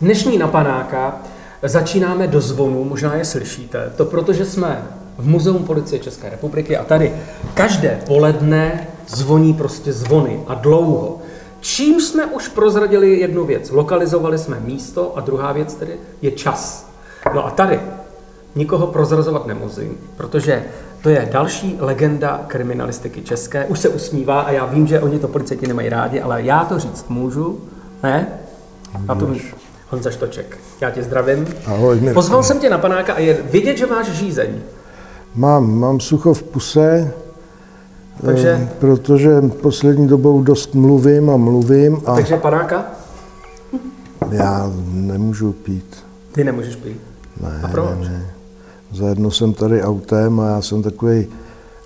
Dnešní napanáka začínáme do zvonu, možná je slyšíte, to protože jsme v Muzeum policie České republiky a tady každé poledne zvoní prostě zvony a dlouho. Čím jsme už prozradili jednu věc, lokalizovali jsme místo a druhá věc tedy je čas. No a tady nikoho prozrazovat nemusím, protože to je další legenda kriminalistiky české. Už se usmívá a já vím, že oni to policajti nemají rádi, ale já to říct můžu, ne? A to víš. Honza Štoček, já tě zdravím. Ahoj, Mirko. Pozval jsem tě na panáka a je vidět, že máš žízeň. Mám, mám sucho v puse, Takže, eh, protože poslední dobou dost mluvím a mluvím a takže panáka? já nemůžu pít. Ty nemůžeš pít. Ne, A proč? ne, ne. Zajedno jsem tady autem a já jsem takový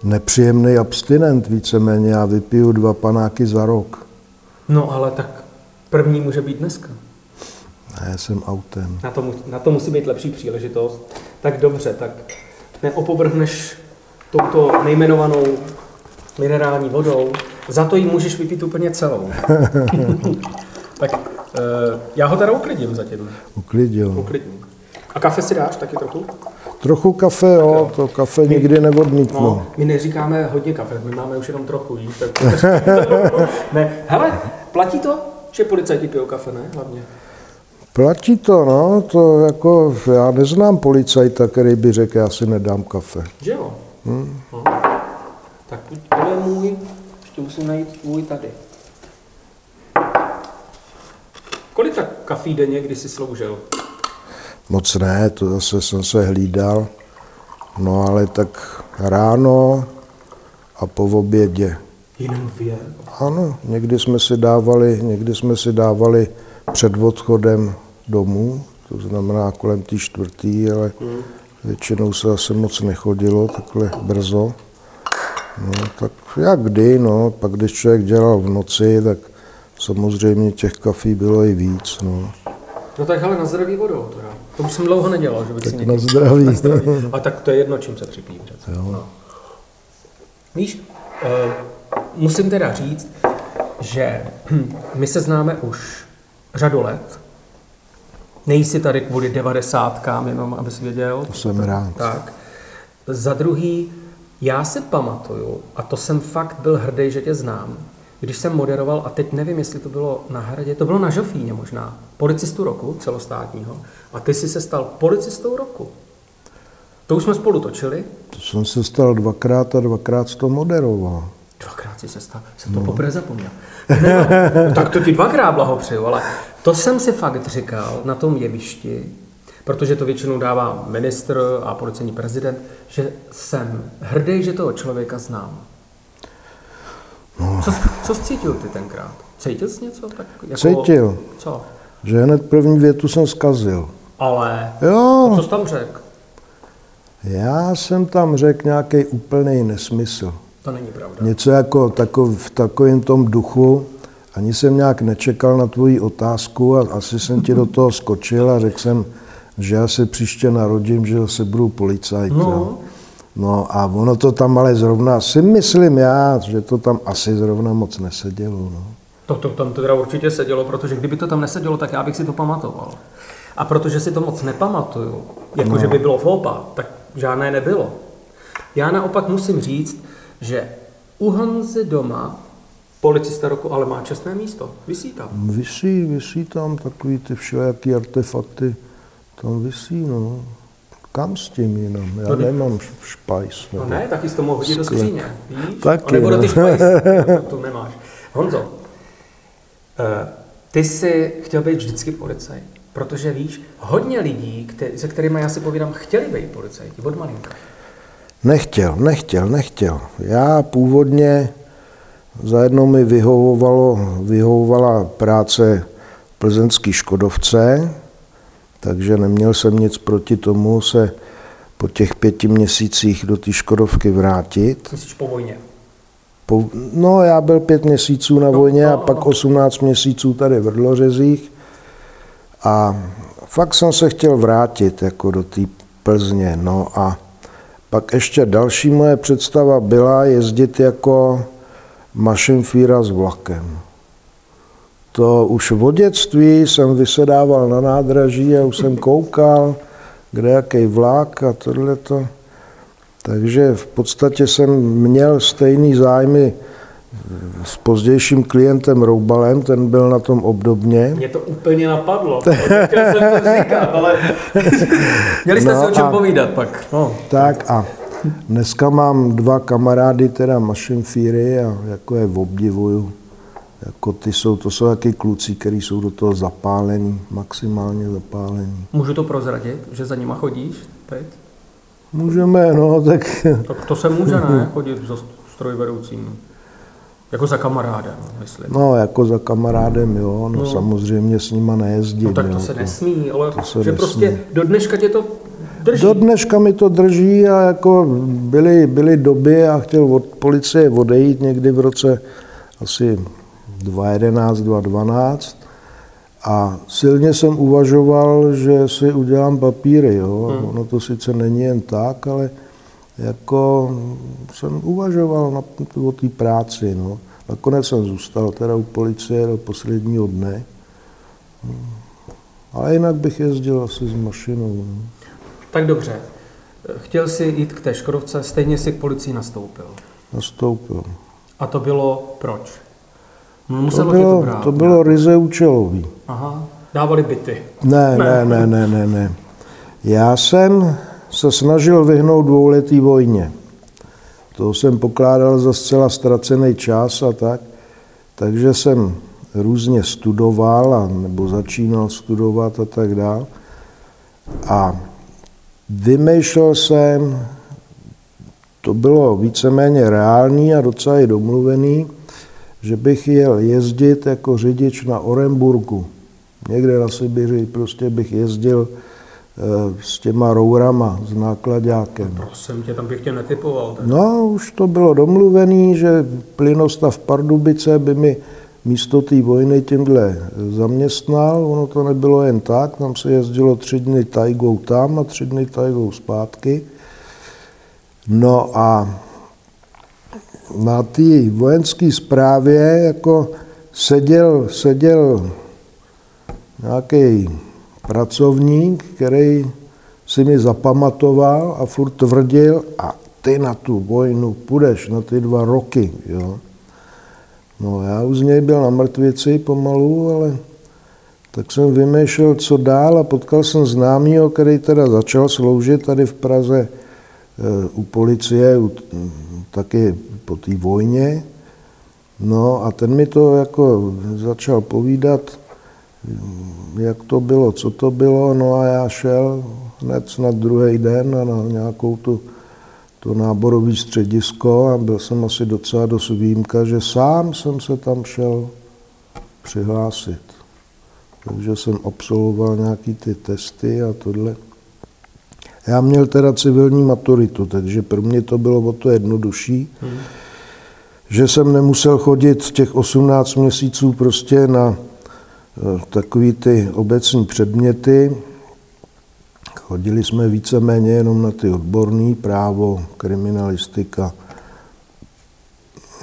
nepříjemný abstinent víceméně. Já vypiju dva panáky za rok. No ale tak první může být dneska. Já jsem autem. Na to, na to musí být lepší příležitost. Tak dobře, tak neopovrhneš touto nejmenovanou minerální vodou, za to ji můžeš vypít úplně celou. tak eh, já ho teda uklidím zatím. Uklidil. Uklidím. A kafe si dáš taky trochu? Trochu kafe, jo, to kafe nikdy neodmítnu. No, my neříkáme hodně kafe, my máme už jenom trochu, víš? Tak... ne, hele, platí to, že policajti pijou kafe, ne? Hlavně. Platí to, no, to jako, já neznám policajta, který by řekl, já si nedám kafe. Že jo? Hmm. No. Tak to je můj, ještě musím najít tvůj tady. Kolik tak kafí denně, kdy jsi sloužil? Moc ne, to zase jsem se hlídal. No ale tak ráno a po obědě. Jenom dvě. Ano, někdy jsme si dávali, někdy jsme si dávali před odchodem domů, to znamená kolem té čtvrtý, ale většinou se zase moc nechodilo takhle brzo. No, tak jak kdy, no, pak když člověk dělal v noci, tak samozřejmě těch kafí bylo i víc, no. No tak hele, na zdraví vodou teda. To už jsem dlouho nedělal, že bych si Tak někdy... na zdraví. Na zdraví. A tak to je jedno, čím se připijím přece. No. Víš, uh, musím teda říct, že my se známe už řadu let. Nejsi tady kvůli devadesátkám, jenom abys věděl. To jsem rád. Tak. Za druhý, já si pamatuju, a to jsem fakt byl hrdý, že tě znám, když jsem moderoval, a teď nevím, jestli to bylo na hradě, to bylo na Žofíně možná, policistu roku celostátního, a ty jsi se stal policistou roku. To už jsme spolu točili, To jsem se stal dvakrát a dvakrát to moderoval. Jsi se stal, jsem to poprvé zapomněl. Ne, no, tak to ti dvakrát blahopřeju, ale to jsem si fakt říkal na tom jevišti, protože to většinou dává ministr a policejní prezident, že jsem hrdý, že toho člověka znám. Co, jsi- co jsi cítil ty tenkrát? Cítil jsi něco? Tak jako, Cítil. Co? Že hned první větu jsem zkazil. Ale, Jo, co jsi tam řekl? já jsem tam řekl nějaký úplný nesmysl. To není pravda. Něco jako takov, v takovém tom duchu. Ani jsem nějak nečekal na tvoji otázku a asi jsem ti do toho skočil a řekl jsem, že já se příště narodím, že se budu policajt. No. jo. no a ono to tam ale zrovna, si myslím já, že to tam asi zrovna moc nesedělo. No. To, to tam teda určitě sedělo, protože kdyby to tam nesedělo, tak já bych si to pamatoval. A protože si to moc nepamatuju, jako že by bylo fopa, tak žádné nebylo. Já naopak musím říct, že u Honzy doma policista roku ale má čestné místo. Vysí tam. Vysí, vysí tam takový ty všelijaký artefakty, tam vysí, no. Kam s tím jinam? Já No, ne- nemám špajs. No ne, taky jsi to mohl hodit do skříně. Víš? Taky, nebo do no. ty špajs. to, to nemáš. Honzo, eh, ty jsi chtěl být vždycky policajt. Protože víš, hodně lidí, se kterými já si povídám, chtěli být policajti od malinka. Nechtěl, nechtěl, nechtěl. Já původně zajednou mi vyhovovalo, vyhovovala práce v plzeňský Škodovce, takže neměl jsem nic proti tomu se po těch pěti měsících do té Škodovky vrátit. Myslíš po vojně? Po, no, já byl pět měsíců na vojně no, a pak no. 18 měsíců tady v Rdlořezích. A fakt jsem se chtěl vrátit jako do té Plzně. No a pak ještě další moje představa byla jezdit jako mašinfíra s vlakem. To už v dětství jsem vysedával na nádraží a už jsem koukal, kde jaký vlak a tohleto. Takže v podstatě jsem měl stejný zájmy s pozdějším klientem Roubalem, ten byl na tom obdobně. Mě to úplně napadlo. Chtěl jsem to říkat, ale měli jste no si o čem povídat pak. No. Tak a dneska mám dva kamarády, teda Machine Fury a jako je obdivuju. Jako ty jsou, to jsou taky kluci, kteří jsou do toho zapálení, maximálně zapálení. Můžu to prozradit, že za nima chodíš teď? Můžeme, no, tak... Tak to se může, ne, chodit za strojvedoucím. Jako za kamarádem, myslím. No, jako za kamarádem, jo, no, no. samozřejmě s nima nejezdím. No tak to jo, se nesmí, ale to se že nesmí. prostě do dneška tě to drží. Do dneška mi to drží a jako byly, byly doby a chtěl od policie odejít někdy v roce asi 2011, 2012 a silně jsem uvažoval, že si udělám papíry, jo. Hmm. Ono to sice není jen tak, ale jako jsem uvažoval na, o té práci. No. Nakonec jsem zůstal teda u policie do posledního dne. Ale jinak bych jezdil asi s mašinou. No. Tak dobře. Chtěl jsi jít k té Škodovce, stejně si k policii nastoupil. Nastoupil. A to bylo proč? Muselo to bylo, to, brát, to bylo ryze účelový. Aha, dávali byty. Ne, ne, ne, ne, ne, ne. Já jsem se snažil vyhnout dvouletý vojně. To jsem pokládal za zcela ztracený čas a tak. Takže jsem různě studoval, a, nebo začínal studovat a tak dále. A vymýšlel jsem, to bylo víceméně reálný a docela i domluvený, že bych jel jezdit jako řidič na Oremburgu. Někde na Sibiři prostě bych jezdil s těma rourama, s nákladákem. No, prosím tě, tam bych tě netypoval. Tak. No, už to bylo domluvený, že plynostav Pardubice by mi místo té vojny tímhle zaměstnal. Ono to nebylo jen tak, tam se jezdilo tři dny tajgou tam a tři dny tajgou zpátky. No a na té vojenské správě jako seděl, seděl nějaký pracovník, který si mi zapamatoval a furt tvrdil, a ty na tu vojnu půjdeš na ty dva roky. Jo. No já už z něj byl na mrtvici pomalu, ale tak jsem vymýšlel, co dál a potkal jsem známýho, který teda začal sloužit tady v Praze eh, u policie, u, taky po té vojně. No a ten mi to jako začal povídat, jak to bylo, co to bylo, no a já šel hned na druhý den na nějakou tu, to náborové středisko a byl jsem asi docela dost výjimka, že sám jsem se tam šel přihlásit. Takže jsem absolvoval nějaký ty testy a tohle. Já měl teda civilní maturitu, takže pro mě to bylo o to jednodušší, hmm. že jsem nemusel chodit těch 18 měsíců prostě na takový ty obecní předměty. Chodili jsme víceméně jenom na ty odborné právo, kriminalistika,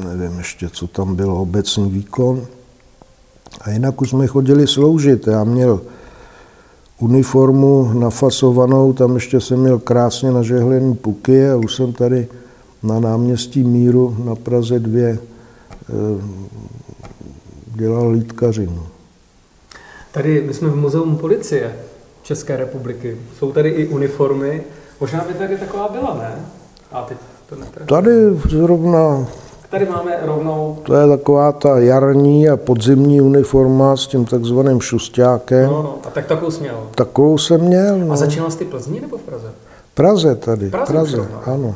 nevím ještě, co tam bylo, obecný výkon. A jinak už jsme chodili sloužit. Já měl uniformu nafasovanou, tam ještě jsem měl krásně nažehlený puky a už jsem tady na náměstí Míru na Praze 2 eh, dělal lítkařinu. Tady my jsme v Muzeum policie České republiky. Jsou tady i uniformy. Možná by tady taková byla, ne? A teď to netrefím. Tady zrovna Tady máme rovnou... To je taková ta jarní a podzimní uniforma s tím takzvaným šustákem. No, no, a tak takovou jsi měl. Takovou jsem měl, no. A začínal jsi v Plzni nebo v Praze? Praze tady, Praze, Praze, Praze ano.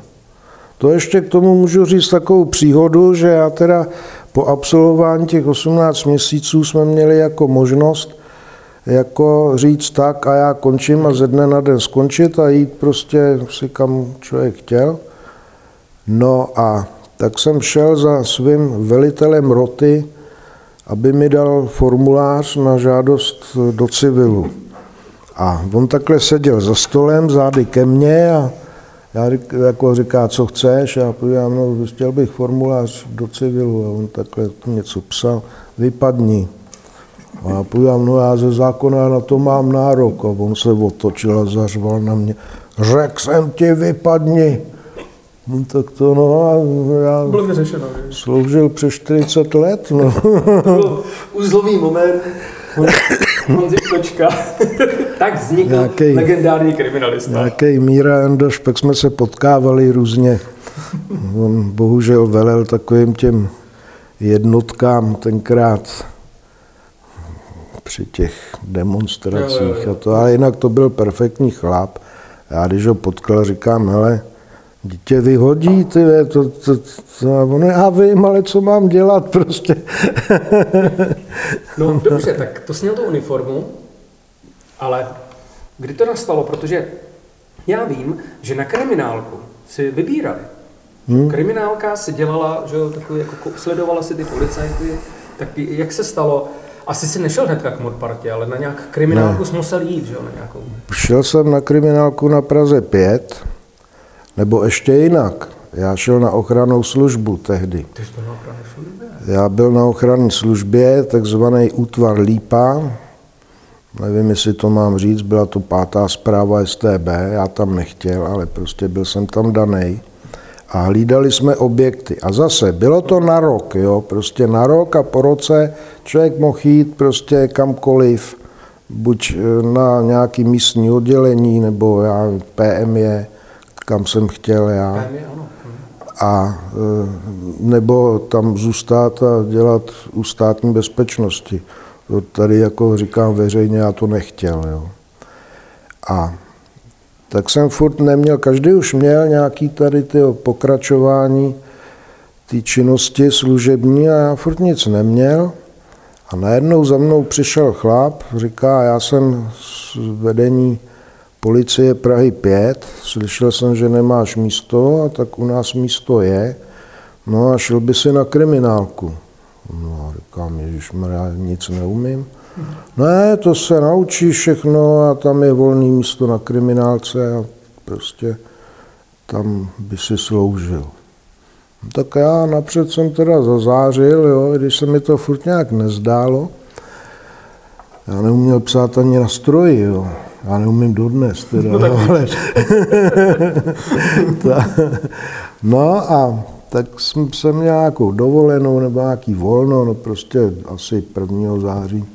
To ještě k tomu můžu říct takovou příhodu, že já teda po absolvování těch 18 měsíců jsme měli jako možnost jako říct tak a já končím a ze dne na den skončit a jít prostě si kam člověk chtěl. No a tak jsem šel za svým velitelem roty, aby mi dal formulář na žádost do civilu. A on takhle seděl za stolem, zády ke mně a já jako říká, co chceš? A já no, chtěl bych formulář do civilu a on takhle něco psal, vypadni. A já podívám, no já ze zákona na to mám nárok. A on se otočil a zařval na mě. Řekl jsem ti, vypadni. No tak to no, a já Bylo vyřešeno. sloužil přes 40 let. No. To byl uzlový moment. Honzi Točka. tak vznikl Nějakej- legendární kriminalista. Nějaký Míra Endoš, pak jsme se potkávali různě. On bohužel velel takovým těm jednotkám tenkrát při těch demonstracích a to, ale jinak to byl perfektní chlap. Já když ho potkal, říkám, hele, dítě vyhodí, ty, ve, to, to, to, a on, já vím, ale co mám dělat prostě. No dobře, tak to sněl tu uniformu, ale kdy to nastalo? Protože já vím, že na kriminálku si vybírali. Hmm. Kriminálka si dělala, že jo, takový, jako ko- sledovala si ty policajty, tak jak se stalo? Asi si nešel hnedka k Morpartě, ale na nějak kriminálku ne. jsi musel jít, že jo, na nějakou. Šel jsem na kriminálku na Praze 5, nebo ještě jinak. Já šel na ochranou službu tehdy. Ty jsi byl na ochraně službě. Já byl na ochranné službě, takzvaný útvar Lípa. Nevím, jestli to mám říct, byla to pátá zpráva STB, já tam nechtěl, ale prostě byl jsem tam daný. A hlídali jsme objekty. A zase, bylo to na rok, jo, prostě na rok a po roce člověk mohl jít prostě kamkoliv, buď eh, na nějaký místní oddělení, nebo já PME, kam jsem chtěl já PM je, a e, nebo tam zůstat a dělat u státní bezpečnosti. To tady jako říkám veřejně, já to nechtěl. Jo. A tak jsem furt neměl, každý už měl nějaký tady ty pokračování té činnosti služební a já furt nic neměl. A najednou za mnou přišel chlap, říká, já jsem z vedení policie Prahy 5, slyšel jsem, že nemáš místo, a tak u nás místo je, no a šel by si na kriminálku. No a říkám, Ježíš, já nic neumím. Ne, to se naučí všechno a tam je volný místo na kriminálce a prostě tam by si sloužil. Tak já napřed jsem teda zazářil, jo, i když se mi to furt nějak nezdálo. Já neuměl psát ani na stroji, jo. Já neumím dodnes teda, no, tak ale... Ta, no a tak jsem, jsem měl nějakou dovolenou nebo nějaký volno, no prostě asi 1. září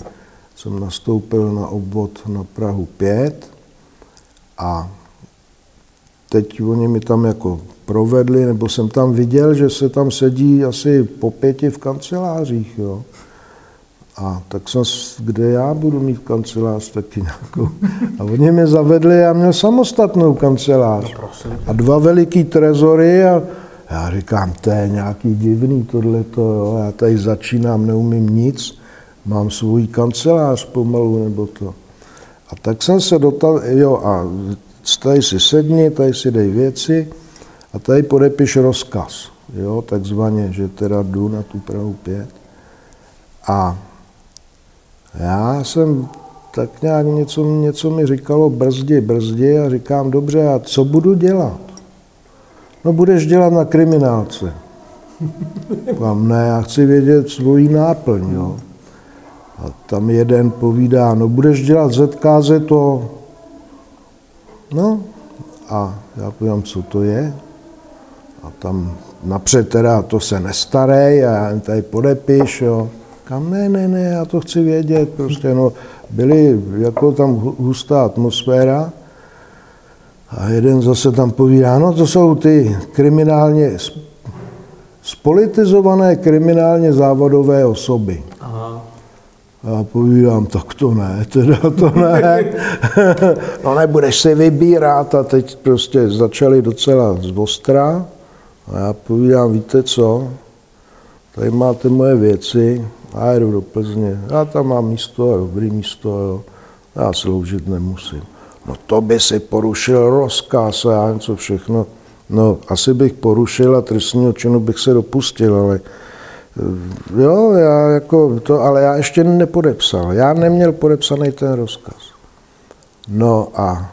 jsem nastoupil na obvod na Prahu 5 a teď oni mi tam jako provedli, nebo jsem tam viděl, že se tam sedí asi po pěti v kancelářích, jo. A tak jsem, kde já budu mít kancelář taky nějakou. A oni mě zavedli, já měl samostatnou kancelář. Prosím. A dva veliký trezory a já říkám, to je nějaký divný tohleto, jo. já tady začínám, neumím nic, mám svůj kancelář pomalu nebo to. A tak jsem se dotal, jo a tady si sedni, tady si dej věci a tady podepiš rozkaz, jo, takzvaně, že teda jdu na tu Prahu 5. A já jsem tak nějak něco, něco mi říkalo brzdi, brzdi a říkám, dobře, a co budu dělat? No budeš dělat na kriminálce. Říkám, ne, já chci vědět svoji náplň, jo. A tam jeden povídá, no budeš dělat ZKZ to. No a já povím, co to je. A tam napřed teda to se nestarej a já tady podepiš, jo. Kam ne, ne, ne, já to chci vědět, prostě no, byly jako tam hu- hustá atmosféra a jeden zase tam povídá, no to jsou ty kriminálně, sp- spolitizované kriminálně závadové osoby. Aha. A povídám, tak to ne, teda to ne. no nebudeš si vybírat a teď prostě začali docela z ostra. A já povídám, víte co, tady máte moje věci, a jedu do Plzně. Já tam mám místo, a dobrý místo, jo. Já sloužit nemusím. No to by si porušil rozkaz a já nevím co všechno. No asi bych porušil a trestního činu bych se dopustil, ale jo, já jako to, ale já ještě nepodepsal. Já neměl podepsaný ten rozkaz. No a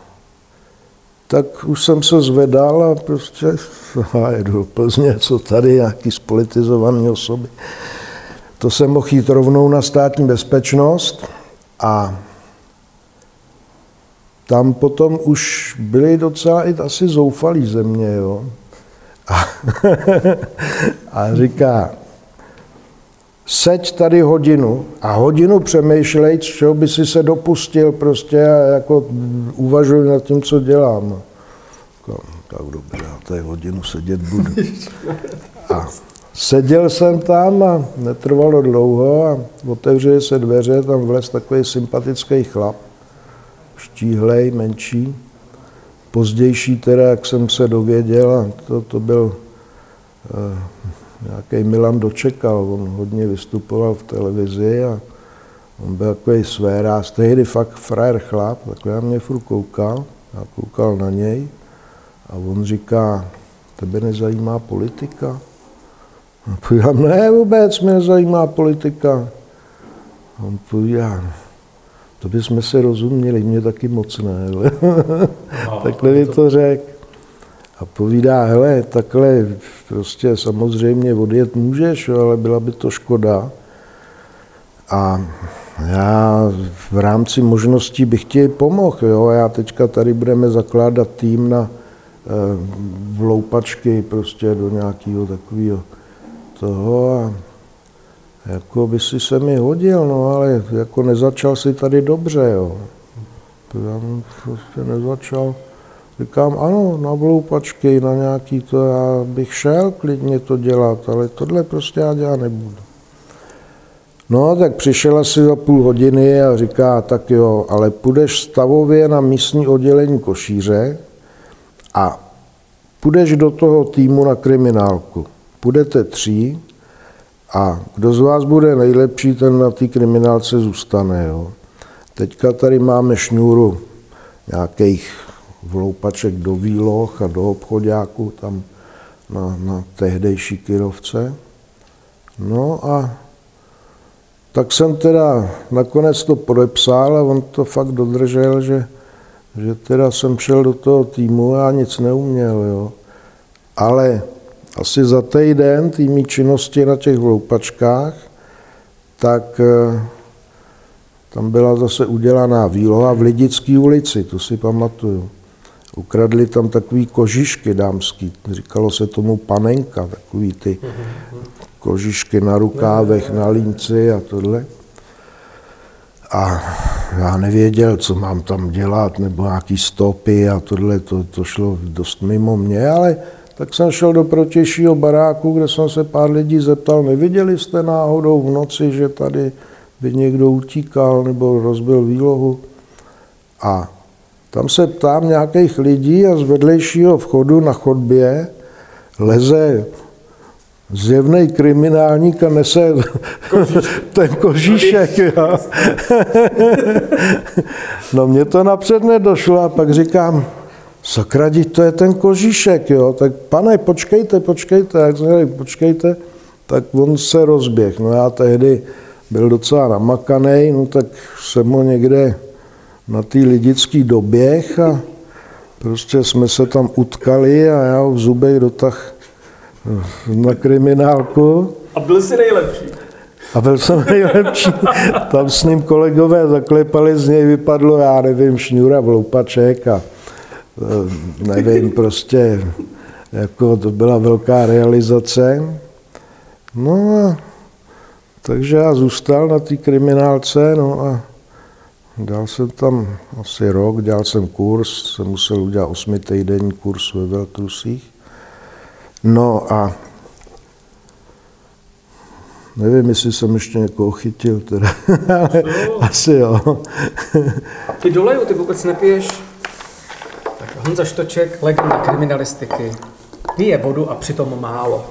tak už jsem se zvedal a prostě a jedu do Plzně, co tady, nějaký spolitizovaný osoby. to jsem mohl jít rovnou na státní bezpečnost a tam potom už byly docela i asi zoufalí země, jo. A, a říká, seď tady hodinu a hodinu přemýšlej, čeho by si se dopustil prostě a jako uvažuj nad tím, co dělám. Tak dobře, já tady hodinu sedět budu. A seděl jsem tam a netrvalo dlouho a otevřeli se dveře, tam vlez takový sympatický chlap, štíhlej, menší. Pozdější teda, jak jsem se dověděl, a to, to byl uh, nějaký Milan Dočekal, on hodně vystupoval v televizi a on byl takový své ráz, tehdy fakt frajer chlap, takhle na mě furt koukal, já koukal na něj a on říká, tebe nezajímá politika? A povídám, ne, vůbec mě nezajímá politika. A on povídá, to bychom se rozuměli, mě taky moc ne. No, Takhle mi to řekl. A povídá, hele, takhle prostě samozřejmě odjet můžeš, ale byla by to škoda. A já v rámci možností bych ti pomohl. Jo? Já teďka tady budeme zakládat tým na eh, vloupačky prostě do nějakého takového toho a jako by si se mi hodil, no ale jako nezačal si tady dobře, jo. Já prostě nezačal. Říkám, ano, na vloupačky, na nějaký to, já bych šel klidně to dělat, ale tohle prostě já dělat nebudu. No, tak přišel asi za půl hodiny a říká, tak jo, ale půjdeš stavově na místní oddělení košíře a půjdeš do toho týmu na kriminálku. Půjdete tří a kdo z vás bude nejlepší, ten na té kriminálce zůstane. Jo. Teďka tady máme šňůru nějakých vloupaček do výloh a do obchodáků tam na, na tehdejší Kyrovce. No a tak jsem teda nakonec to podepsal a on to fakt dodržel, že, že teda jsem šel do toho týmu a nic neuměl, jo. Ale asi za týden týmí činnosti na těch vloupačkách, tak eh, tam byla zase udělaná výloha v Lidické ulici, to si pamatuju. Ukradli tam takový kožišky dámský, říkalo se tomu panenka, takový ty kožišky na rukávech, na límci a tohle. A já nevěděl, co mám tam dělat, nebo nějaký stopy a tohle, to, to šlo dost mimo mě, ale tak jsem šel do protějšího baráku, kde jsem se pár lidí zeptal, neviděli jste náhodou v noci, že tady by někdo utíkal nebo rozbil výlohu? A tam se ptám nějakých lidí a z vedlejšího vchodu na chodbě leze zjevný kriminálník a nese ten kožíšek. Jo. no mě to napřed nedošlo a pak říkám, sakra, to je ten kožíšek, jo. Tak pane, počkejte, počkejte, jak jsme počkejte, tak on se rozběh. No já tehdy byl docela namakaný, no tak jsem ho někde na té lidický doběh a prostě jsme se tam utkali a já v zubech dotah na kriminálku. A byl jsi nejlepší. A byl jsem nejlepší. Tam s ním kolegové zaklepali, z něj vypadlo, já nevím, šňůra v loupaček a e, nevím, prostě jako to byla velká realizace. No a takže já zůstal na té kriminálce, no a Dal jsem tam asi rok, dělal jsem kurz, jsem musel udělat osmi týdenní kurz ve Veltrusích. No a nevím, jestli jsem ještě někoho chytil, teda, ale asi jo. ty doleju, ty vůbec nepiješ. Tak Honza Štoček, legenda kriminalistiky, pije vodu a přitom málo.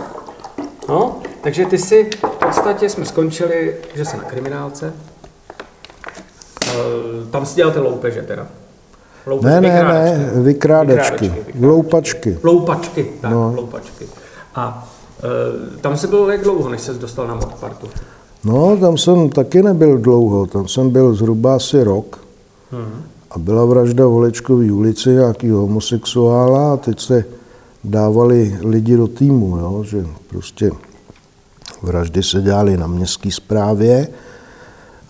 no, takže ty si v podstatě jsme skončili, že jsi na kriminálce, tam si děláte loupeže teda. Loupeže, ne, ne, ne, vykrádečky, loupačky. Loupačky, tak, no. loupačky. A e, tam jsi byl jak dlouho, než se dostal na Motpartu? No, tam jsem taky nebyl dlouho, tam jsem byl zhruba asi rok. Hmm. A byla vražda v Holečkové ulici nějakého homosexuála a teď se dávali lidi do týmu, jo, že prostě vraždy se dělaly na městské správě,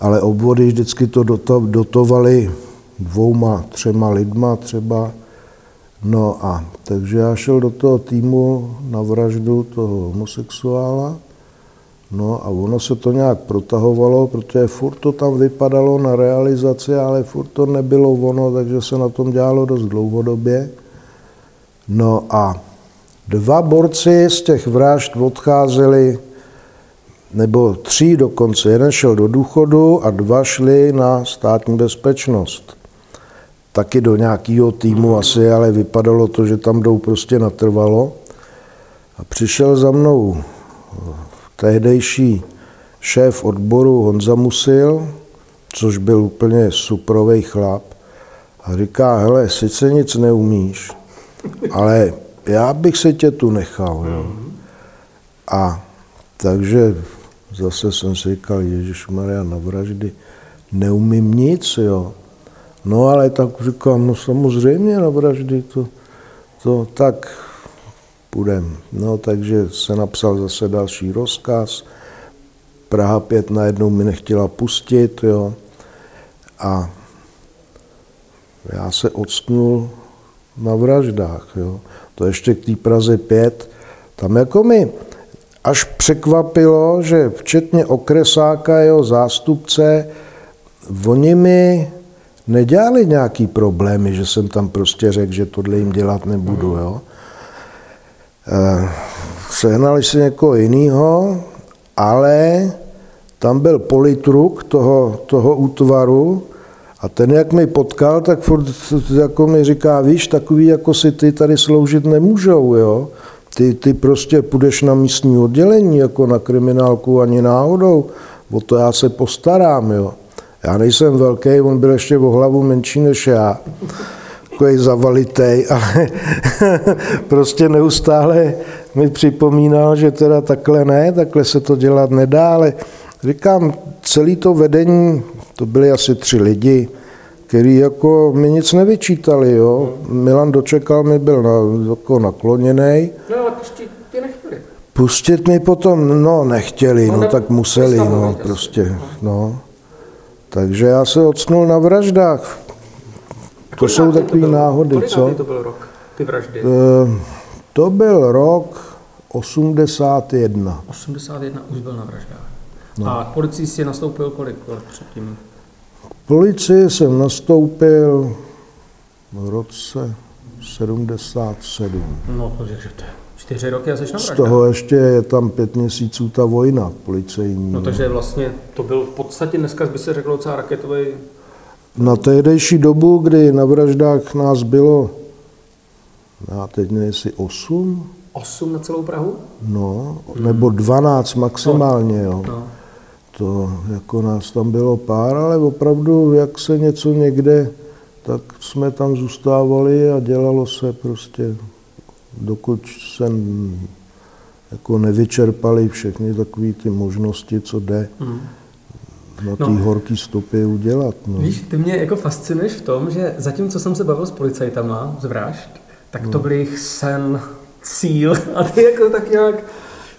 ale obvody vždycky to dotovali dvouma, třema lidma třeba. No a takže já šel do toho týmu na vraždu toho homosexuála No a ono se to nějak protahovalo, protože furt to tam vypadalo na realizaci, ale furt to nebylo ono, takže se na tom dělalo dost dlouhodobě. No a dva borci z těch vražd odcházeli, nebo tři dokonce. Jeden šel do důchodu a dva šli na státní bezpečnost. Taky do nějakého týmu asi, ale vypadalo to, že tam jdou prostě natrvalo. A přišel za mnou tehdejší šéf odboru Honza Musil, což byl úplně suprovej chlap, a říká, hele, sice nic neumíš, ale já bych se tě tu nechal. Jo. A takže zase jsem si říkal, Ježíš Maria na vraždy, neumím nic, jo. No ale tak říkám, no samozřejmě na vraždy, to, to tak půjdem. No, takže se napsal zase další rozkaz. Praha 5 najednou mi nechtěla pustit, jo. A já se odstnul na vraždách, jo. To ještě k té Praze 5, tam jako mi až překvapilo, že včetně okresáka, jeho zástupce, oni mi nedělali nějaký problémy, že jsem tam prostě řekl, že tohle jim dělat nebudu, jo. Eh, sehnali si někoho jiného, ale tam byl politruk toho, toho útvaru a ten, jak mi potkal, tak furt jako mi říká, víš, takový jako si ty tady sloužit nemůžou, jo. Ty, ty prostě půjdeš na místní oddělení, jako na kriminálku ani náhodou, o to já se postarám, jo. Já nejsem velký, on byl ještě o hlavu menší než já takový zavalitej, ale prostě neustále mi připomínal, že teda takhle ne, takhle se to dělat nedá, ale říkám, celý to vedení, to byly asi tři lidi, který jako mi nic nevyčítali, jo. Milan Dočekal mi byl na, jako nakloněný. No ale pustit tě nechtěli. Pustit mi potom, no nechtěli, no, no tak museli, no prostě, no. Takže já se odsnul na vraždách. To jsou takové náhody, co? to byl rok, ty vraždy? Uh, to byl rok 81. 81 už byl na vraždách. No. A policii jsi nastoupil kolik let předtím? Policii jsem nastoupil v roce 77. No, takže to je čtyři roky a na Z toho ještě je tam pět měsíců ta vojna policejní. No takže vlastně to byl v podstatě dneska by se řeklo docela raketový na tehdejší dobu, kdy na vraždách nás bylo, já teď jestli 8? 8 na celou Prahu? No, nebo 12 maximálně, jo. No. To jako nás tam bylo pár, ale opravdu, jak se něco někde, tak jsme tam zůstávali a dělalo se prostě, dokud se jako nevyčerpali všechny takové ty možnosti, co jde. Mm na té no. horké stopy udělat. No. Víš, ty mě jako fascinuješ v tom, že zatímco jsem se bavil s policajtama z vražd, tak to no. byl jich sen, cíl a ty jako tak nějak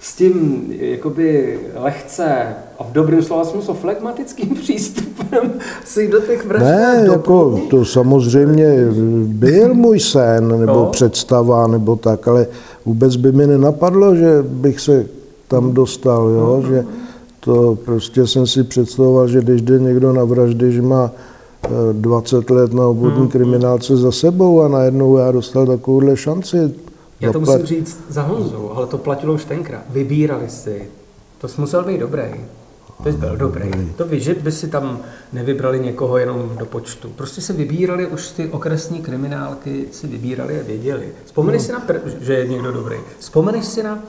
s tím jakoby lehce a v dobrém slova smyslu flegmatickým přístupem si do těch vražd Ne, jako to samozřejmě byl můj sen nebo no. představa nebo tak, ale vůbec by mi nenapadlo, že bych se tam dostal, jo, no, že to prostě jsem si představoval, že když jde někdo na vraždy, že má 20 eh, let na obvodní hmm. kriminálce za sebou a najednou já dostal takovouhle šanci. Já to musím říct za Honzu, ale to platilo už tenkrát. Vybírali si. To jsi musel být dobrý. To jsi byl dobrý. To víš, že by si tam nevybrali někoho jenom do počtu. Prostě se vybírali, už ty okresní kriminálky si vybírali a věděli. Vzpomeneš no. si na, pr- že je někdo dobrý. Vzpomeneš si na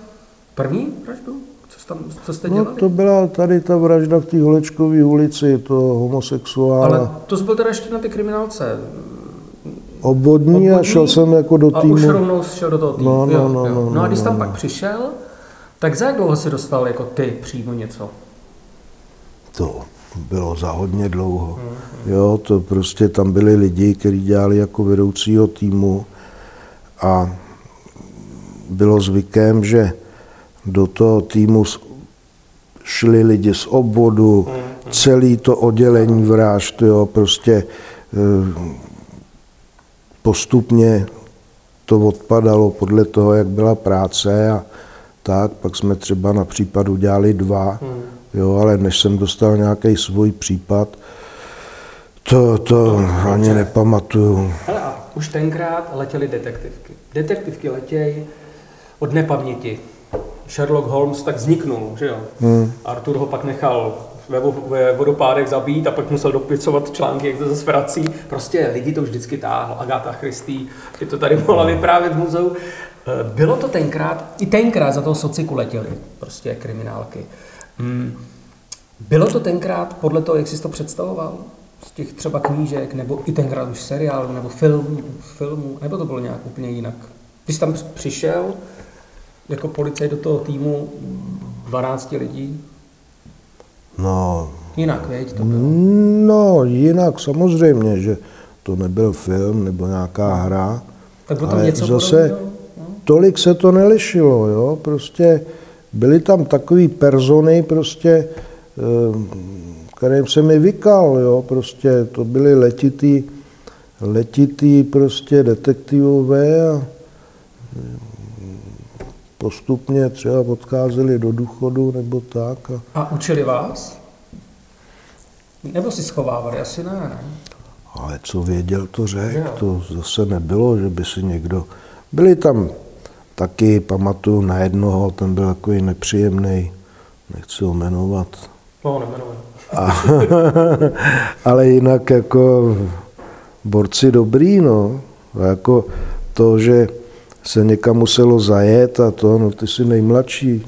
první vraždu? tam, co jste dělali? No, to byla tady ta vražda v té Holečkové ulici, to homosexuála. Ale to byl teda ještě na ty kriminálce. Obvodní, Obvodní a šel jsem jako do týmu. A už rovnou šel do toho týmu. No, no, jo, no, jo. no, no, a když no, tam no. pak přišel, tak za jak dlouho si dostal jako ty přímo něco? To bylo za hodně dlouho. Hmm. Jo, to prostě tam byli lidi, kteří dělali jako vedoucího týmu a bylo zvykem, že do toho týmu šli lidi z obvodu, celý to oddělení vražd, jo, prostě eh, postupně to odpadalo podle toho, jak byla práce a tak, pak jsme třeba na případu dělali dva, hmm. jo, ale než jsem dostal nějaký svůj případ, to, to no, ani nepamatuju. Hele, a už tenkrát letěly detektivky. Detektivky letějí od nepaměti. Sherlock Holmes tak vzniknul, že jo? Hmm. Arthur ho pak nechal ve, ve vodopádech zabít a pak musel dopisovat články, jak to zase vrací. Prostě lidi to vždycky táhl. Agatha Christie, ty to tady mohla vyprávět v muzeu. Eh, bylo to tenkrát, i tenkrát za toho sociku letěli prostě kriminálky. Hmm. Bylo to tenkrát podle toho, jak jsi to představoval? Z těch třeba knížek, nebo i tenkrát už seriál, nebo film, filmu, nebo to bylo nějak úplně jinak? Když jsi tam přišel jako policajt do toho týmu 12 lidí, No, jinak, věď, to bylo? No, jinak samozřejmě, že to nebyl film nebo nějaká hra. Tak ale něco zase no? tolik se to nelišilo, jo, prostě byly tam takový persony, prostě, eh, kterým se mi vykal, jo, prostě to byly letitý, letitý prostě detektivové a postupně třeba odcházeli do důchodu nebo tak. A, a učili vás? Nebo si schovávali? Asi ne, ne? Ale co věděl, to řekl. To zase nebylo, že by si někdo... Byli tam taky, pamatuju na jednoho, ten byl takový nepříjemný, nechci ho jmenovat. No. A, ale jinak jako borci dobrý, no. Jako to, že se někam muselo zajet a to, no ty jsi nejmladší,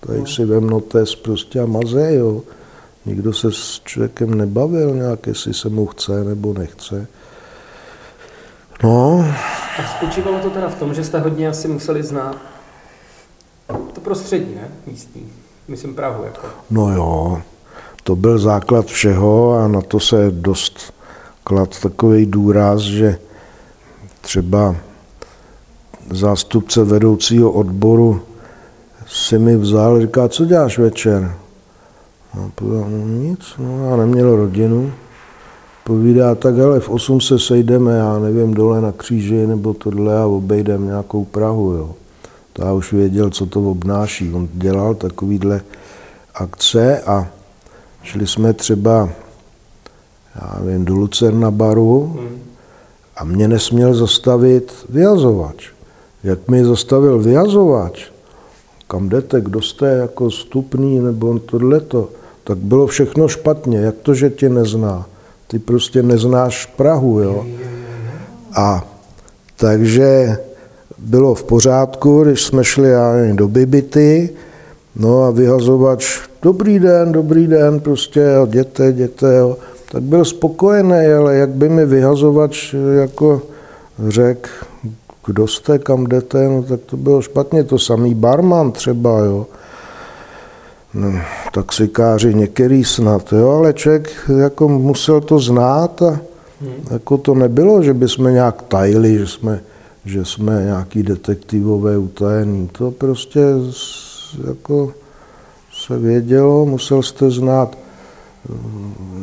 tady si vem notes prostě a maze, jo. Nikdo se s člověkem nebavil nějak, jestli se mu chce nebo nechce. No. A spočívalo to teda v tom, že jste hodně asi museli znát to prostředí, ne? Místní. Myslím Prahu jako. No jo, to byl základ všeho a na to se dost klad takový důraz, že třeba zástupce vedoucího odboru si mi vzal, říká, co děláš večer? A povedal, no nic, no já neměl rodinu. Povídá, tak hele, v 8 se sejdeme, já nevím, dole na kříži nebo tohle a obejdem nějakou Prahu, jo. To já už věděl, co to obnáší. On dělal takovýhle akce a šli jsme třeba, já nevím, do Lucerna baru a mě nesměl zastavit vyjazovač. Jak mi zastavil vyjazovač, kam jdete, kdo jste jako stupný nebo tohleto, tak bylo všechno špatně. Jak to, že tě nezná? Ty prostě neznáš Prahu, jo? A takže bylo v pořádku, když jsme šli já nevím, do Bibity, no a vyhazovač, dobrý den, dobrý den, prostě, jo, jděte, jděte, jo. Tak byl spokojený, ale jak by mi vyhazovač jako řekl, kdo jste, kam jdete, no tak to bylo špatně, to samý barman třeba, jo. No, taxikáři některý snad, jo, ale člověk jako musel to znát a hmm. jako to nebylo, že bychom nějak tajili, že jsme, že jsme nějaký detektivové utajení. To prostě jako se vědělo, musel jste znát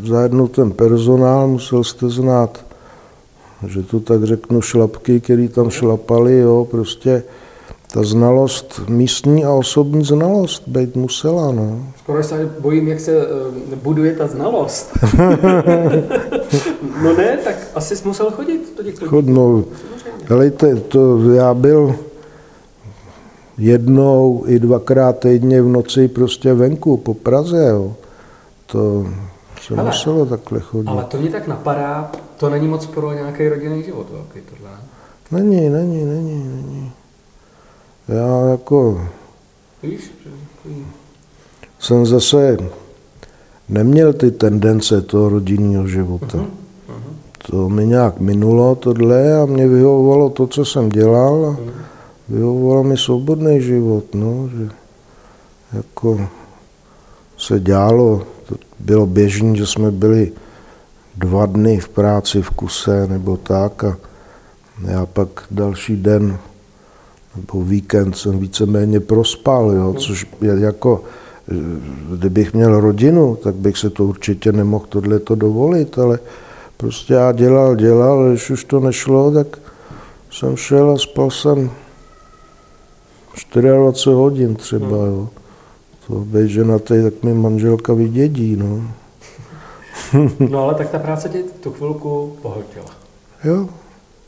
zajedno ten personál, musel jste znát že to tak řeknu, šlapky, které tam šlapali, jo, prostě ta znalost, místní a osobní znalost být musela, no. Skoro se bojím, jak se uh, buduje ta znalost. no ne, tak asi jsi musel chodit do těchto Chod, no, helejte, to já byl jednou i dvakrát týdně v noci prostě venku po Praze, jo. To se ale, muselo takhle chodit. Ale to mě tak napadá, to není moc pro nějaký rodinný život, velký tohle. Není, není, není, není. Já jako... Víš? Jsem zase neměl ty tendence toho rodinného života. Uh-huh. Uh-huh. To mi nějak minulo tohle a mě vyhovovalo to, co jsem dělal a uh-huh. vyhovovalo mi svobodný život, no, že jako se dělalo, to bylo běžné, že jsme byli dva dny v práci v kuse nebo tak a já pak další den nebo víkend jsem víceméně prospal, jo, což je jako kdybych měl rodinu, tak bych se to určitě nemohl tohleto dovolit, ale prostě já dělal, dělal, když už to nešlo, tak jsem šel a spal jsem 24 hodin třeba, hmm. jo. To být ženatý, tak mi manželka vydědí, no. no ale tak ta práce tě tu chvilku pohltila. Jo.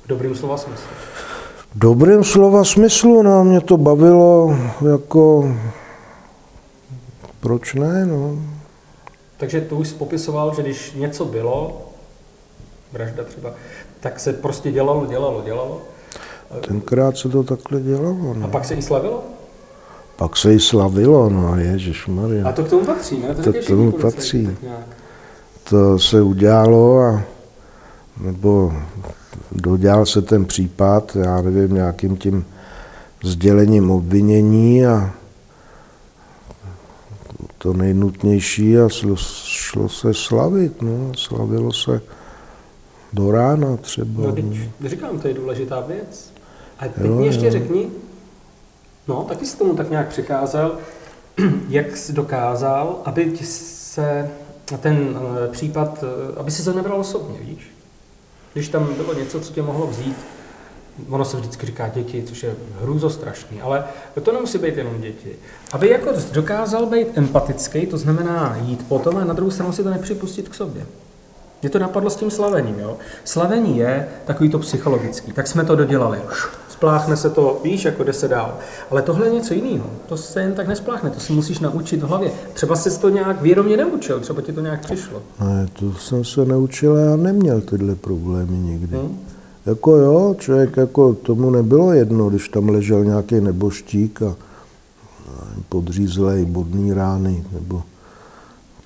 V dobrým slova smyslu. V dobrým slova smyslu, no, mě to bavilo jako, proč ne, no. Takže tu už popisoval, že když něco bylo, vražda třeba, tak se prostě dělalo, dělalo, dělalo. Tenkrát se to takhle dělalo. No. A pak se i slavilo? Pak se i slavilo, no Maria. A to k tomu patří, ne? To, to k tomu patří. To se udělalo a nebo dodělal se ten případ, já nevím, nějakým tím sdělením obvinění a to nejnutnější a šlo, šlo se slavit, no, slavilo se do rána třeba. No, teď, no. říkám, to je důležitá věc. A teď jo, mi ještě jo. řekni, no, taky jsi tomu tak nějak přicházel, jak jsi dokázal, aby se ten eh, případ, eh, aby si to nebral osobně, víš? Když tam bylo něco, co tě mohlo vzít, ono se vždycky říká děti, což je hrůzo strašný, ale to nemusí být jenom děti. Aby jako dokázal být empatický, to znamená jít potom a na druhou stranu si to nepřipustit k sobě. Mě to napadlo s tím slavením. Jo? Slavení je takový to psychologický. Tak jsme to dodělali. Spláchne se to, víš, jako jde se dál. Ale tohle je něco jiného. To se jen tak nespláchne, to si musíš naučit v hlavě. Třeba jsi to nějak vědomě neučil, třeba ti to nějak přišlo. Ne, to jsem se neučil a neměl tyhle problémy nikdy. Hmm? Jako jo, člověk jako tomu nebylo jedno, když tam ležel nějaký neboštík a podřízlej bodný rány, nebo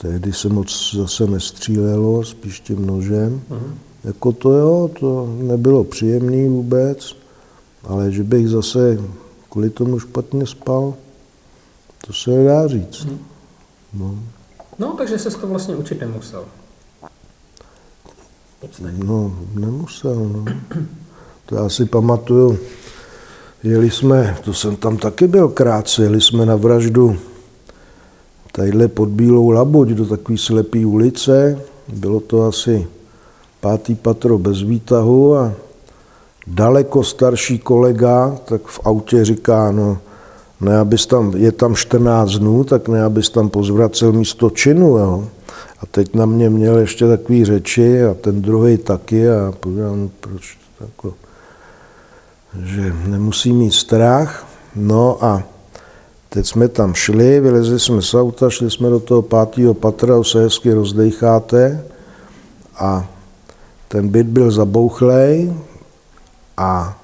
Tehdy se moc zase nestřílelo, spíš tím nožem. Uh-huh. Jako to jo, to nebylo příjemný vůbec, ale že bych zase kvůli tomu špatně spal, to se nedá říct. Uh-huh. No. no, takže se to vlastně učit nemusel. No, nemusel, no. To já si pamatuju, jeli jsme, to jsem tam taky byl krátce, jeli jsme na vraždu tadyhle pod Bílou labuť do takové slepé ulice. Bylo to asi pátý patro bez výtahu a daleko starší kolega, tak v autě říká, no, ne, abys tam, je tam 14 dnů, tak ne, abys tam pozvracel místo činu, jo. A teď na mě měl ještě takový řeči a ten druhý taky a povídám, no, proč to jako, že nemusí mít strach. No a Teď jsme tam šli, vylezli jsme z auta, šli jsme do toho pátého patra, už se hezky rozdecháte a ten byt byl zabouchlej a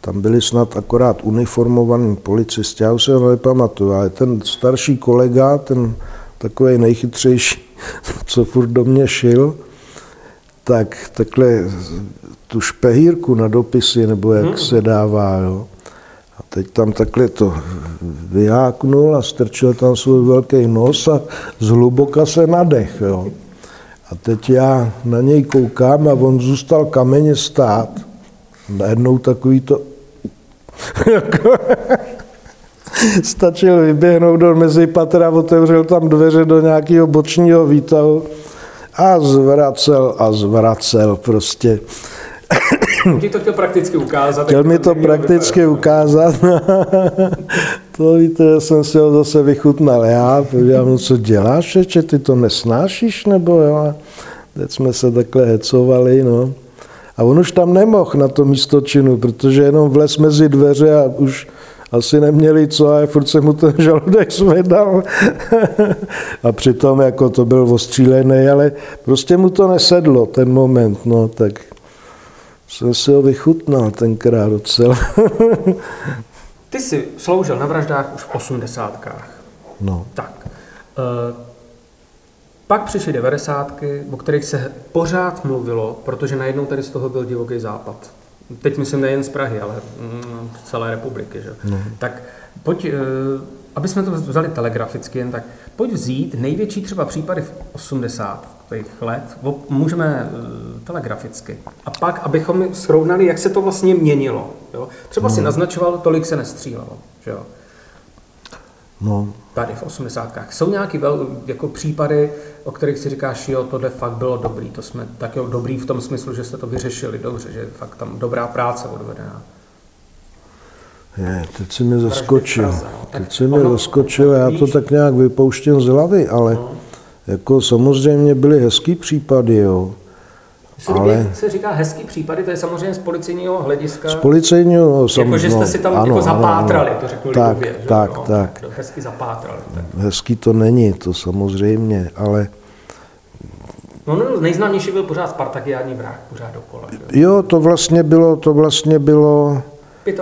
tam byli snad akorát uniformovaní policisti, já už se ho nepamatuju, ale ten starší kolega, ten takový nejchytřejší, co furt do mě šil, tak takhle tu špehírku na dopisy, nebo jak hmm. se dává, jo, a teď tam takhle to vyháknul a strčil tam svůj velký nos a zhluboka se nadech. Jo. A teď já na něj koukám a on zůstal kameně stát. Najednou takový to... Stačil vyběhnout do mezi patra, otevřel tam dveře do nějakého bočního výtahu a zvracel a zvracel prostě. Ti to chtěl prakticky ukázat. Chtěl mi to prakticky ukázat. to víte, já jsem si ho zase vychutnal já. Povídám, no co děláš, že ty to nesnášíš, nebo jo? Teď jsme se takhle hecovali, no. A on už tam nemohl na to místo činu, protože jenom vles mezi dveře a už asi neměli co a furt se mu ten žaludek zvedal. a přitom jako to byl ostřílený, ale prostě mu to nesedlo ten moment, no tak jsem si ho vychutnal tenkrát docela. Ty jsi sloužil na vraždách už v osmdesátkách. No. Tak. E, pak přišly devadesátky, o kterých se pořád mluvilo, protože najednou tady z toho byl divoký západ. Teď myslím nejen z Prahy, ale mm, z celé republiky. Že? No. Tak pojď, e, aby jsme to vzali telegraficky jen tak, pojď vzít největší třeba případy v 80 let, můžeme eh, telegraficky. A pak, abychom srovnali, jak se to vlastně měnilo. Jo? Třeba hmm. si naznačoval, tolik se nestřílelo. Že jo? No, tady v 80. Jsou nějaké vel, jako případy, o kterých si říkáš, jo, tohle fakt bylo dobrý, to jsme tak jo, dobrý v tom smyslu, že jste to vyřešili dobře, že fakt tam dobrá práce odvedená. je, teď si mě zaskočil. Teď si mě zaskočil, já to tak nějak vypouštím z hlavy, ale No. jako samozřejmě byly hezký případy, jo. Se, Ale- se říká hezký případy, to je samozřejmě z policejního hlediska. Z policejního, no, sam, jako, že jste si tam ano, jako ano, zapátrali, ano. to řeknu tak, lidově, že? tak, jo? tak. Hezky zapátrali. Tak. Hezký to není, to samozřejmě, ale No, no, nejznámější byl pořád Spartakiádní vrah, pořád dokola. Že? jo, to vlastně bylo, to vlastně bylo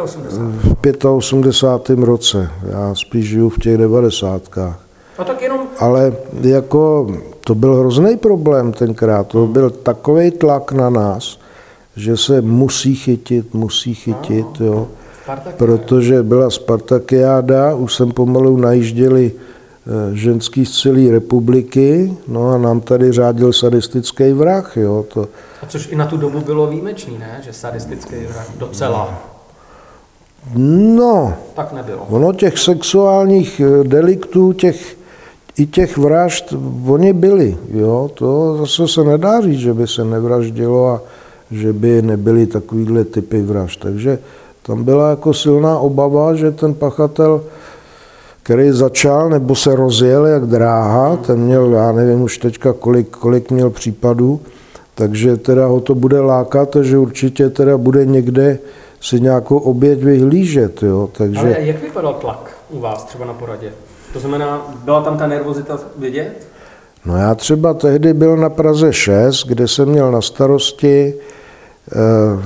85. v 85. roce. Já spíš žiju v těch devadesátkách. A tak jenom, Ale jako to byl hrozný problém tenkrát. To byl takový tlak na nás, že se musí chytit, musí chytit, jo. Protože byla Spartakiáda, už jsem pomalu najížděli eh, ženský z celé republiky, no a nám tady řádil sadistický vrah, jo. To, a což i na tu dobu bylo výjimečný, ne? Že sadistický vrah docela. no, Tak nebylo. Ono těch sexuálních eh, deliktů, těch, i těch vražd, oni byli. Jo? To zase se nedá říct, že by se nevraždilo a že by nebyly takovýhle typy vražd. Takže tam byla jako silná obava, že ten pachatel, který začal nebo se rozjel jak dráha, ten měl, já nevím už teďka, kolik, kolik měl případů, takže teda ho to bude lákat že určitě teda bude někde si nějakou oběť vyhlížet. Jo? Takže... Ale jak vypadal tlak u vás třeba na poradě? To znamená, byla tam ta nervozita vidět? No já třeba tehdy byl na Praze 6, kde jsem měl na starosti eh,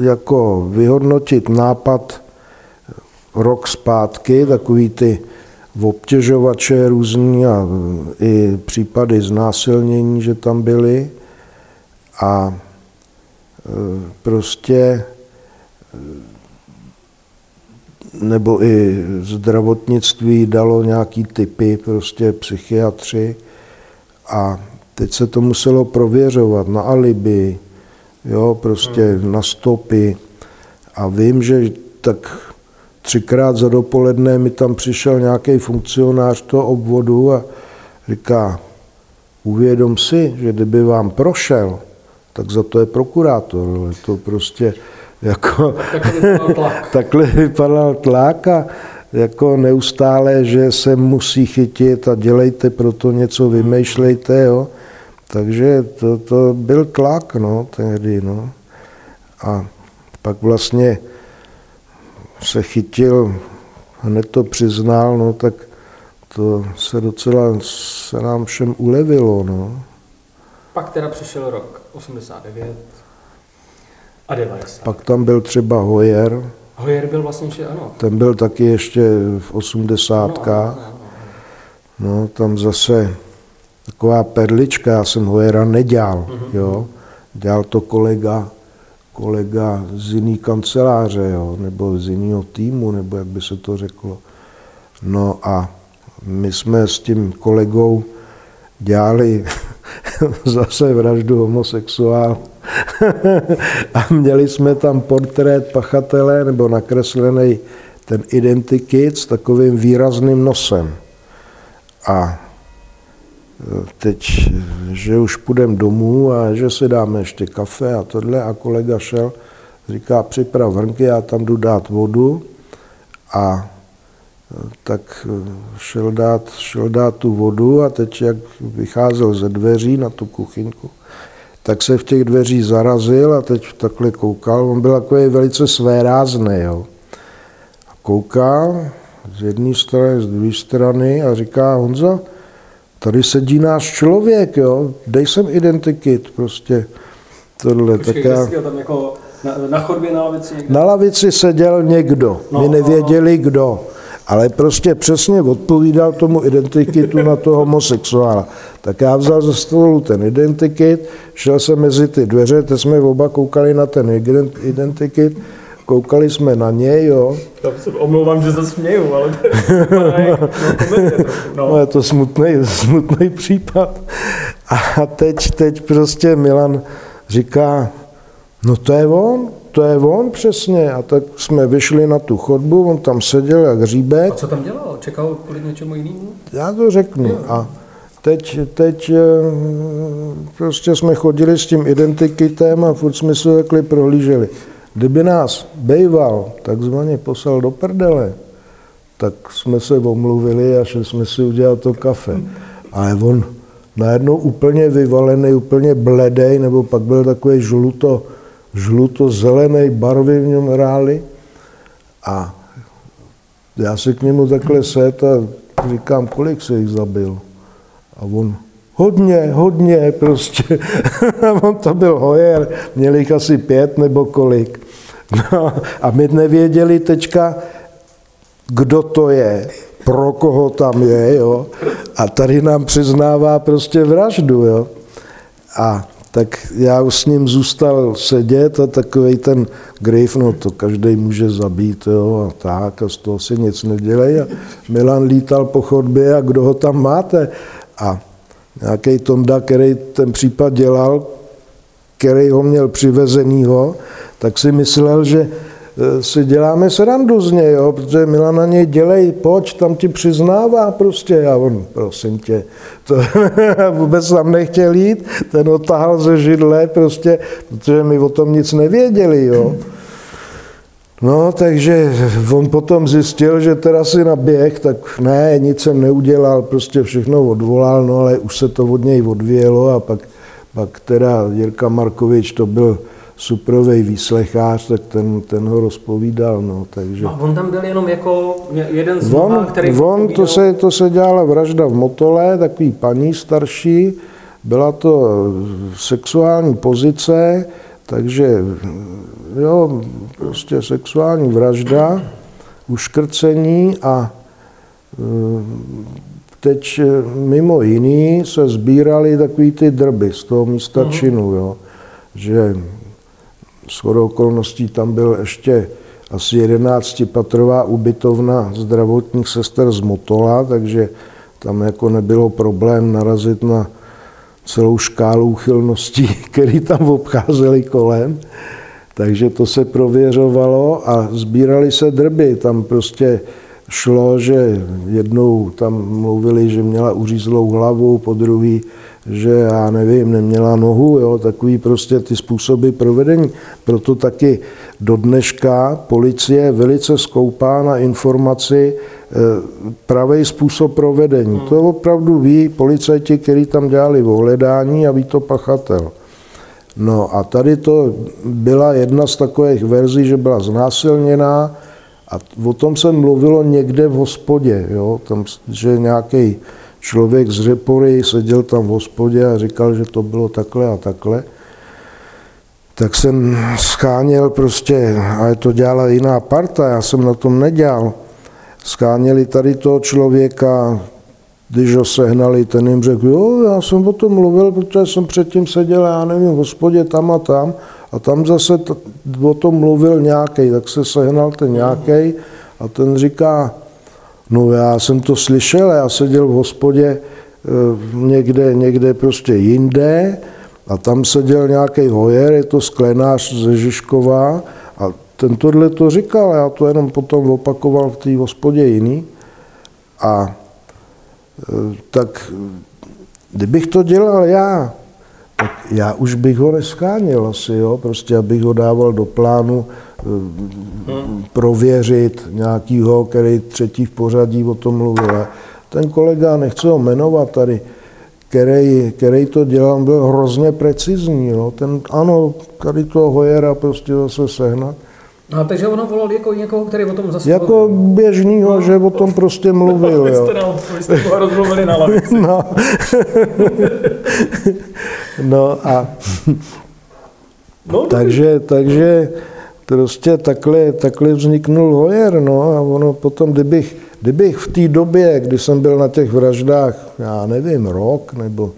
jako vyhodnotit nápad rok zpátky, takový ty obtěžovače různý a eh, i případy znásilnění, že tam byly. A eh, prostě nebo i zdravotnictví dalo nějaký typy, prostě psychiatři a teď se to muselo prověřovat na alibi, jo, prostě na stopy. A vím, že tak třikrát za dopoledne mi tam přišel nějaký funkcionář toho obvodu a říká, uvědom si, že kdyby vám prošel, tak za to je prokurátor, ale to prostě jako vypadal tlak. takhle vypadal tlak a jako neustále, že se musí chytit a dělejte pro to něco, vymýšlejte, jo. Takže to, to byl tlak, no, tehdy, no. A pak vlastně se chytil, hned to přiznal, no, tak to se docela, se nám všem ulevilo, no. Pak teda přišel rok 89 a 90. Pak tam byl třeba Hoyer, Hoyer byl vlastně, že ano. ten byl taky ještě v osmdesátkách. No, no, no. No, tam zase taková perlička, já jsem Hojera nedělal, jo. Dělal to kolega, kolega z jiný kanceláře, jo, nebo z jiného týmu, nebo jak by se to řeklo. No a my jsme s tím kolegou dělali zase vraždu homosexuál. a měli jsme tam portrét pachatele, nebo nakreslený ten identikit s takovým výrazným nosem. A e, teď, že už půjdeme domů a že si dáme ještě kafe a tohle a kolega šel, říká, připrav hrnky, já tam jdu dát vodu a e, tak e, šel dát, šel dát tu vodu a teď, jak vycházel ze dveří na tu kuchyňku, tak se v těch dveří zarazil a teď takhle koukal. On byl takový velice svérázný, jo. A koukal z jedné strany, z druhé strany a říká, Honzo, tady sedí náš člověk, jo, dej sem identikit, prostě tohle. Počkej, tak já, tam jako na, na chodbě na lavici někde? na lavici seděl někdo, No, my no, nevěděli kdo, ale prostě přesně odpovídal tomu identikitu na toho homosexuála. Tak já vzal ze stolu ten identikit, šel jsem mezi ty dveře, teď jsme oba koukali na ten ident- identikit, koukali jsme na něj, jo, Já se omlouvám, že se směju, ale no, No, no. je to smutný, smutný případ. A teď, teď prostě Milan říká, No to je on, to je on přesně. A tak jsme vyšli na tu chodbu, on tam seděl jak hříbek. A co tam dělal? Čekal kvůli něčemu jinému? Já to řeknu. A teď, teď eh, prostě jsme chodili s tím identikitem a furt jsme se takhle prohlíželi. Kdyby nás bejval, takzvaně poslal do prdele, tak jsme se omluvili a šli jsme si udělat to kafe. Ale on najednou úplně vyvalený, úplně bledej, nebo pak byl takový žluto, žluto-zelený barvy v něm hrály. A já se k němu takhle set a říkám, kolik se jich zabil. A on, hodně, hodně prostě. on to byl hojer, měli jich asi pět nebo kolik. No, a my nevěděli teďka, kdo to je, pro koho tam je, jo. A tady nám přiznává prostě vraždu, jo. A tak já s ním zůstal sedět a takový ten grif, no to každý může zabít, jo, a tak, a z toho si nic nedělej. A Milan lítal po chodbě a kdo ho tam máte? A nějaký Tonda, který ten případ dělal, který ho měl přivezenýho, tak si myslel, že si děláme srandu z něj, jo, protože Milan na něj dělej, pojď, tam ti přiznává prostě. A on, prosím tě, to vůbec tam nechtěl jít, ten otahal ze židle prostě, protože my o tom nic nevěděli, jo. No, takže on potom zjistil, že teda si naběh, tak ne, nic jsem neudělal, prostě všechno odvolal, no ale už se to od něj odvělo a pak, pak teda Jirka Markovič to byl suprovej výslechář, tak ten, ten ho rozpovídal. No, takže... A on tam byl jenom jako jeden z on, který on to se, to se dělala vražda v Motole, takový paní starší, byla to sexuální pozice, takže jo, prostě sexuální vražda, uškrcení a e, teď mimo jiný se sbíraly takový ty drby z toho místa uh-huh. činu, jo, že shodou okolností tam byl ještě asi 11-patrová ubytovna zdravotních sester z Motola, takže tam jako nebylo problém narazit na celou škálu uchylností, které tam obcházely kolem. Takže to se prověřovalo a sbírali se drby. Tam prostě šlo, že jednou tam mluvili, že měla uřízlou hlavu, po druhý, že já nevím, neměla nohu, jo, takový prostě ty způsoby provedení. Proto taky do dneška policie velice skoupá na informaci e, pravý způsob provedení. To opravdu ví policajti, kteří tam dělali ohledání a ví to pachatel. No a tady to byla jedna z takových verzí, že byla znásilněná a o tom se mluvilo někde v hospodě, jo, tam, že nějaký člověk z Řepory seděl tam v hospodě a říkal, že to bylo takhle a takhle. Tak jsem scháněl prostě, ale to dělala jiná parta, já jsem na tom nedělal. Scháněli tady toho člověka, když ho sehnali, ten jim řekl, jo, já jsem o tom mluvil, protože jsem předtím seděl, já nevím, v hospodě tam a tam, a tam zase t- o tom mluvil nějaký, tak se sehnal ten nějaký a ten říká, No já jsem to slyšel, já seděl v hospodě eh, někde, někde prostě jinde a tam seděl nějaký hojer, je to sklenář ze Žižkova a ten tohle to říkal, já to jenom potom opakoval v té hospodě jiný. A eh, tak kdybych to dělal já, tak já už bych ho neskáněl asi, jo? prostě abych ho dával do plánu, hmm. prověřit nějakýho, který třetí v pořadí o tom mluvil. Ten kolega, nechci ho jmenovat tady, který, který to dělal, byl hrozně precizní. Jo? Ten, ano, tady toho hojera prostě zase sehnat. No, takže ono volal jako někoho, který o tom zase Jako běžnýho, no, že o tom prostě mluvil. No, jste, na, jste rozmluvili na lavici. no. no a no, takže, takže prostě takhle, takhle vzniknul Hojer, no a ono potom, kdybych, kdybych v té době, kdy jsem byl na těch vraždách, já nevím, rok, nebo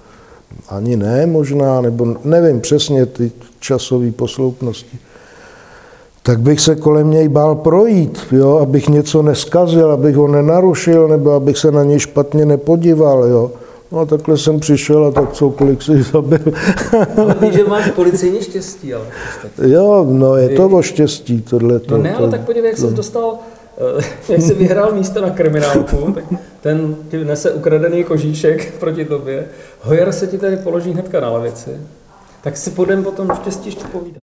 ani ne možná, nebo nevím přesně ty časové posloupnosti, tak bych se kolem něj bál projít, jo, abych něco neskazil, abych ho nenarušil, nebo abych se na něj špatně nepodíval, jo. No a takhle jsem přišel a tak co, kolik si zabil. Ale víš, že máš policejní štěstí, ale jo, no je to o štěstí tohle. No ne, ale tak podívej, jak jsi dostal, eh, jak jsi vyhrál místo na kriminálku, tak ten ti nese ukradený kožíšek proti tobě. Hojer se ti tady položí hnedka na lavici. Tak si půjdeme potom štěstí ještě povídat.